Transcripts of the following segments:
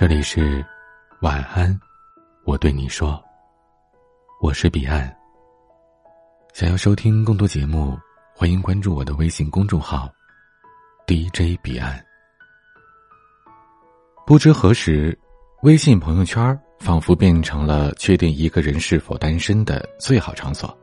这里是晚安，我对你说，我是彼岸。想要收听更多节目，欢迎关注我的微信公众号 DJ 彼岸。不知何时，微信朋友圈仿佛变成了确定一个人是否单身的最好场所。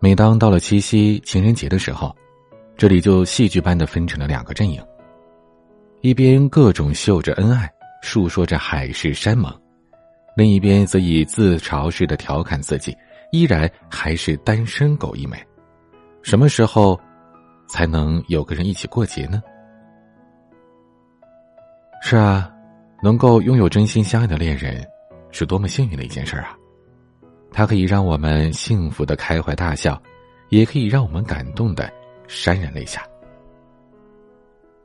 每当到了七夕、情人节的时候，这里就戏剧般的分成了两个阵营。一边各种秀着恩爱，述说着海誓山盟；另一边则以自嘲似的调侃自己，依然还是单身狗一枚。什么时候才能有个人一起过节呢？是啊，能够拥有真心相爱的恋人，是多么幸运的一件事啊！它可以让我们幸福的开怀大笑，也可以让我们感动的潸然泪下。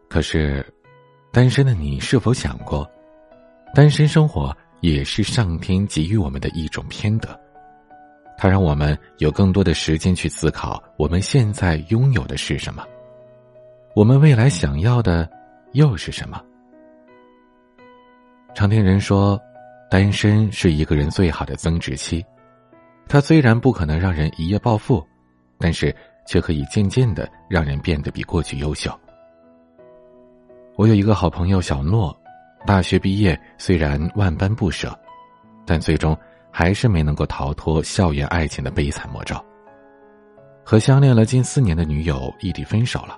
可是。单身的你是否想过，单身生活也是上天给予我们的一种偏德，它让我们有更多的时间去思考我们现在拥有的是什么，我们未来想要的又是什么？常听人说，单身是一个人最好的增值期，它虽然不可能让人一夜暴富，但是却可以渐渐的让人变得比过去优秀。我有一个好朋友小诺，大学毕业虽然万般不舍，但最终还是没能够逃脱校园爱情的悲惨魔咒，和相恋了近四年的女友异地分手了。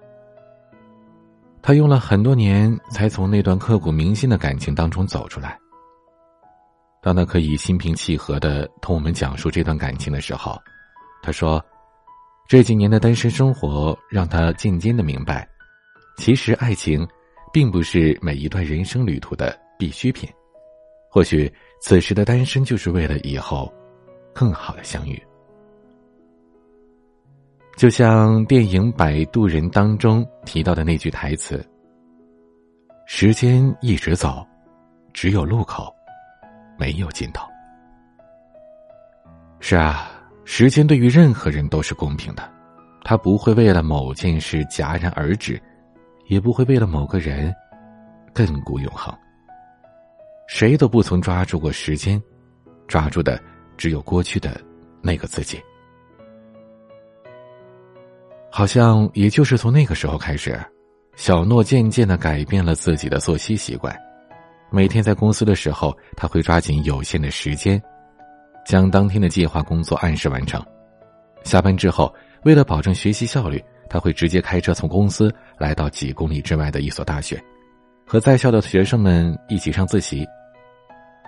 他用了很多年才从那段刻骨铭心的感情当中走出来。当他可以心平气和的同我们讲述这段感情的时候，他说：“这几年的单身生活让他渐渐的明白，其实爱情。”并不是每一段人生旅途的必需品，或许此时的单身就是为了以后更好的相遇。就像电影《摆渡人》当中提到的那句台词：“时间一直走，只有路口，没有尽头。”是啊，时间对于任何人都是公平的，他不会为了某件事戛然而止。也不会为了某个人亘古永恒。谁都不曾抓住过时间，抓住的只有过去的那个自己。好像也就是从那个时候开始，小诺渐渐的改变了自己的作息习惯。每天在公司的时候，他会抓紧有限的时间，将当天的计划工作按时完成。下班之后，为了保证学习效率。他会直接开车从公司来到几公里之外的一所大学，和在校的学生们一起上自习。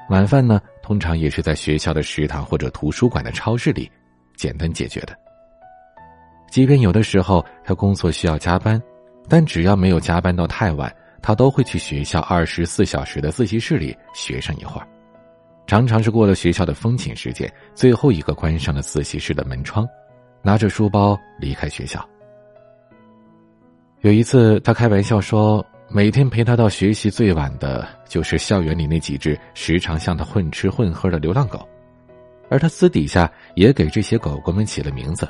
晚饭呢，通常也是在学校的食堂或者图书馆的超市里简单解决的。即便有的时候他工作需要加班，但只要没有加班到太晚，他都会去学校二十四小时的自习室里学上一会儿。常常是过了学校的风寝时间，最后一个关上了自习室的门窗，拿着书包离开学校。有一次，他开玩笑说：“每天陪他到学习最晚的，就是校园里那几只时常向他混吃混喝的流浪狗。”而他私底下也给这些狗狗们起了名字。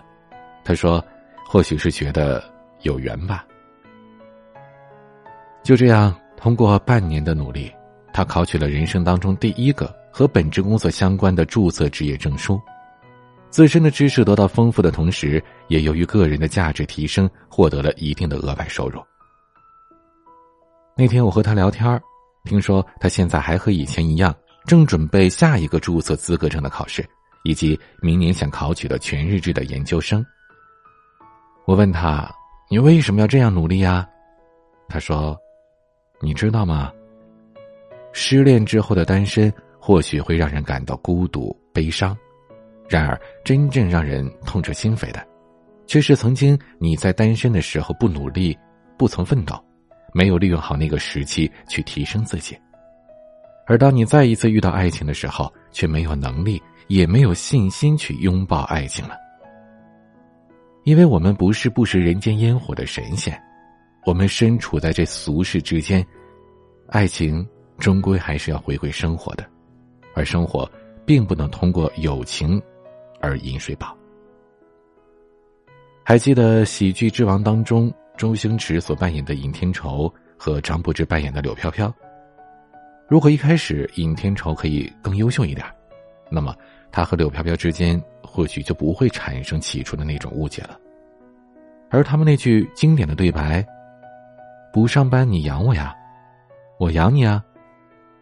他说：“或许是觉得有缘吧。”就这样，通过半年的努力，他考取了人生当中第一个和本职工作相关的注册职业证书。自身的知识得到丰富的同时，也由于个人的价值提升，获得了一定的额外收入。那天我和他聊天听说他现在还和以前一样，正准备下一个注册资格证的考试，以及明年想考取的全日制的研究生。我问他：“你为什么要这样努力呀？”他说：“你知道吗？失恋之后的单身或许会让人感到孤独、悲伤。”然而，真正让人痛彻心扉的，却是曾经你在单身的时候不努力、不曾奋斗，没有利用好那个时期去提升自己；而当你再一次遇到爱情的时候，却没有能力，也没有信心去拥抱爱情了。因为我们不是不食人间烟火的神仙，我们身处在这俗世之间，爱情终归还是要回归生活的，而生活并不能通过友情。而饮水饱。还记得《喜剧之王》当中周星驰所扮演的尹天仇和张柏芝扮演的柳飘飘，如果一开始尹天仇可以更优秀一点，那么他和柳飘飘之间或许就不会产生起初的那种误解了。而他们那句经典的对白：“不上班你养我呀，我养你啊”，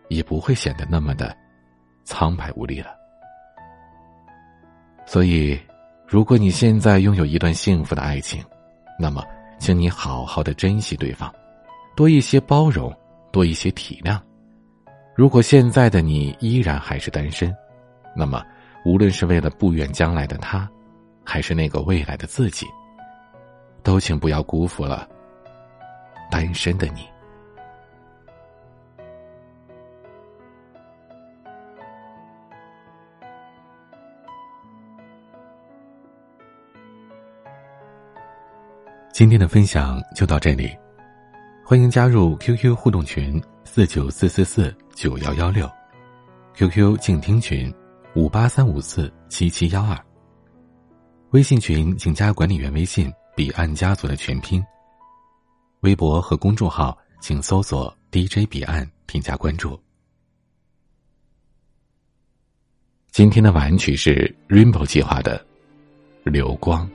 也不会显得那么的苍白无力了。所以，如果你现在拥有一段幸福的爱情，那么，请你好好的珍惜对方，多一些包容，多一些体谅。如果现在的你依然还是单身，那么，无论是为了不远将来的他，还是那个未来的自己，都请不要辜负了单身的你。今天的分享就到这里，欢迎加入 QQ 互动群四九四四四九幺幺六，QQ 静听群五八三五四七七幺二，微信群请加管理员微信彼岸家族的全拼，微博和公众号请搜索 DJ 彼岸添加关注。今天的晚曲是 Rainbow 计划的《流光》。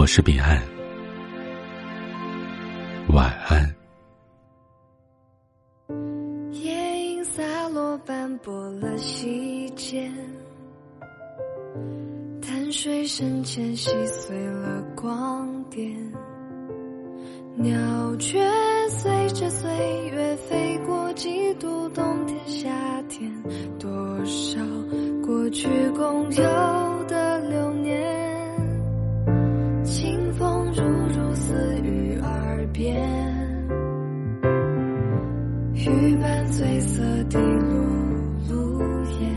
我是彼岸，晚安。夜影洒落，斑驳了溪间，潭水深浅，细碎了光点。鸟雀随着岁月飞过，几度冬天夏天，多少过去共有边，雨般醉色滴落路沿，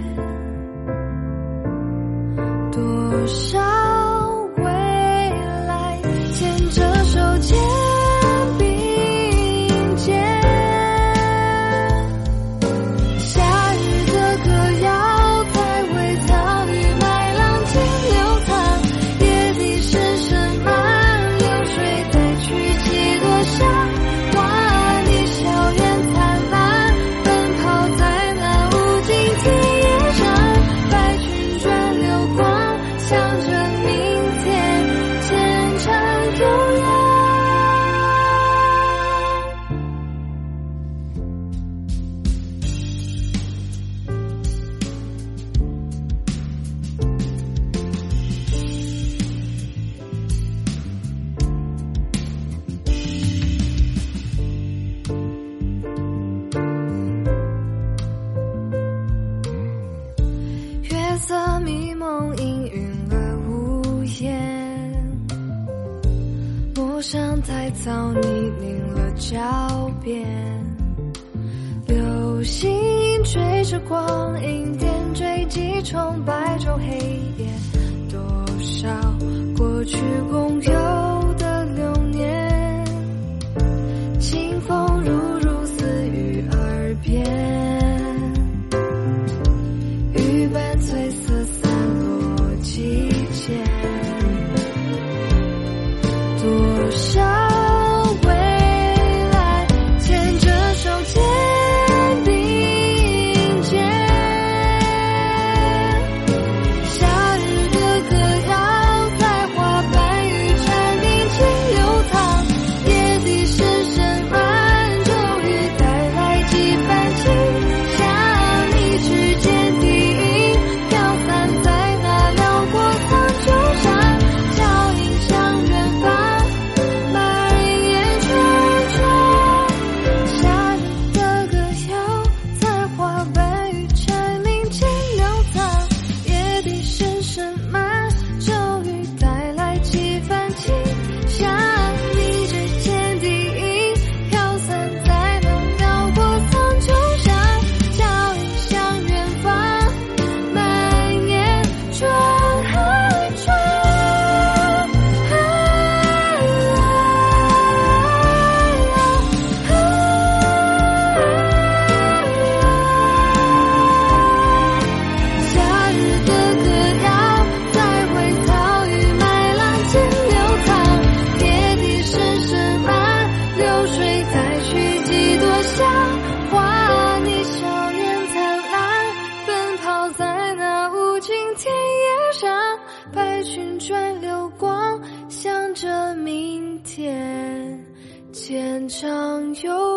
多少。太早泥泞了脚边，流星追着光影点缀几重白昼黑夜，天长又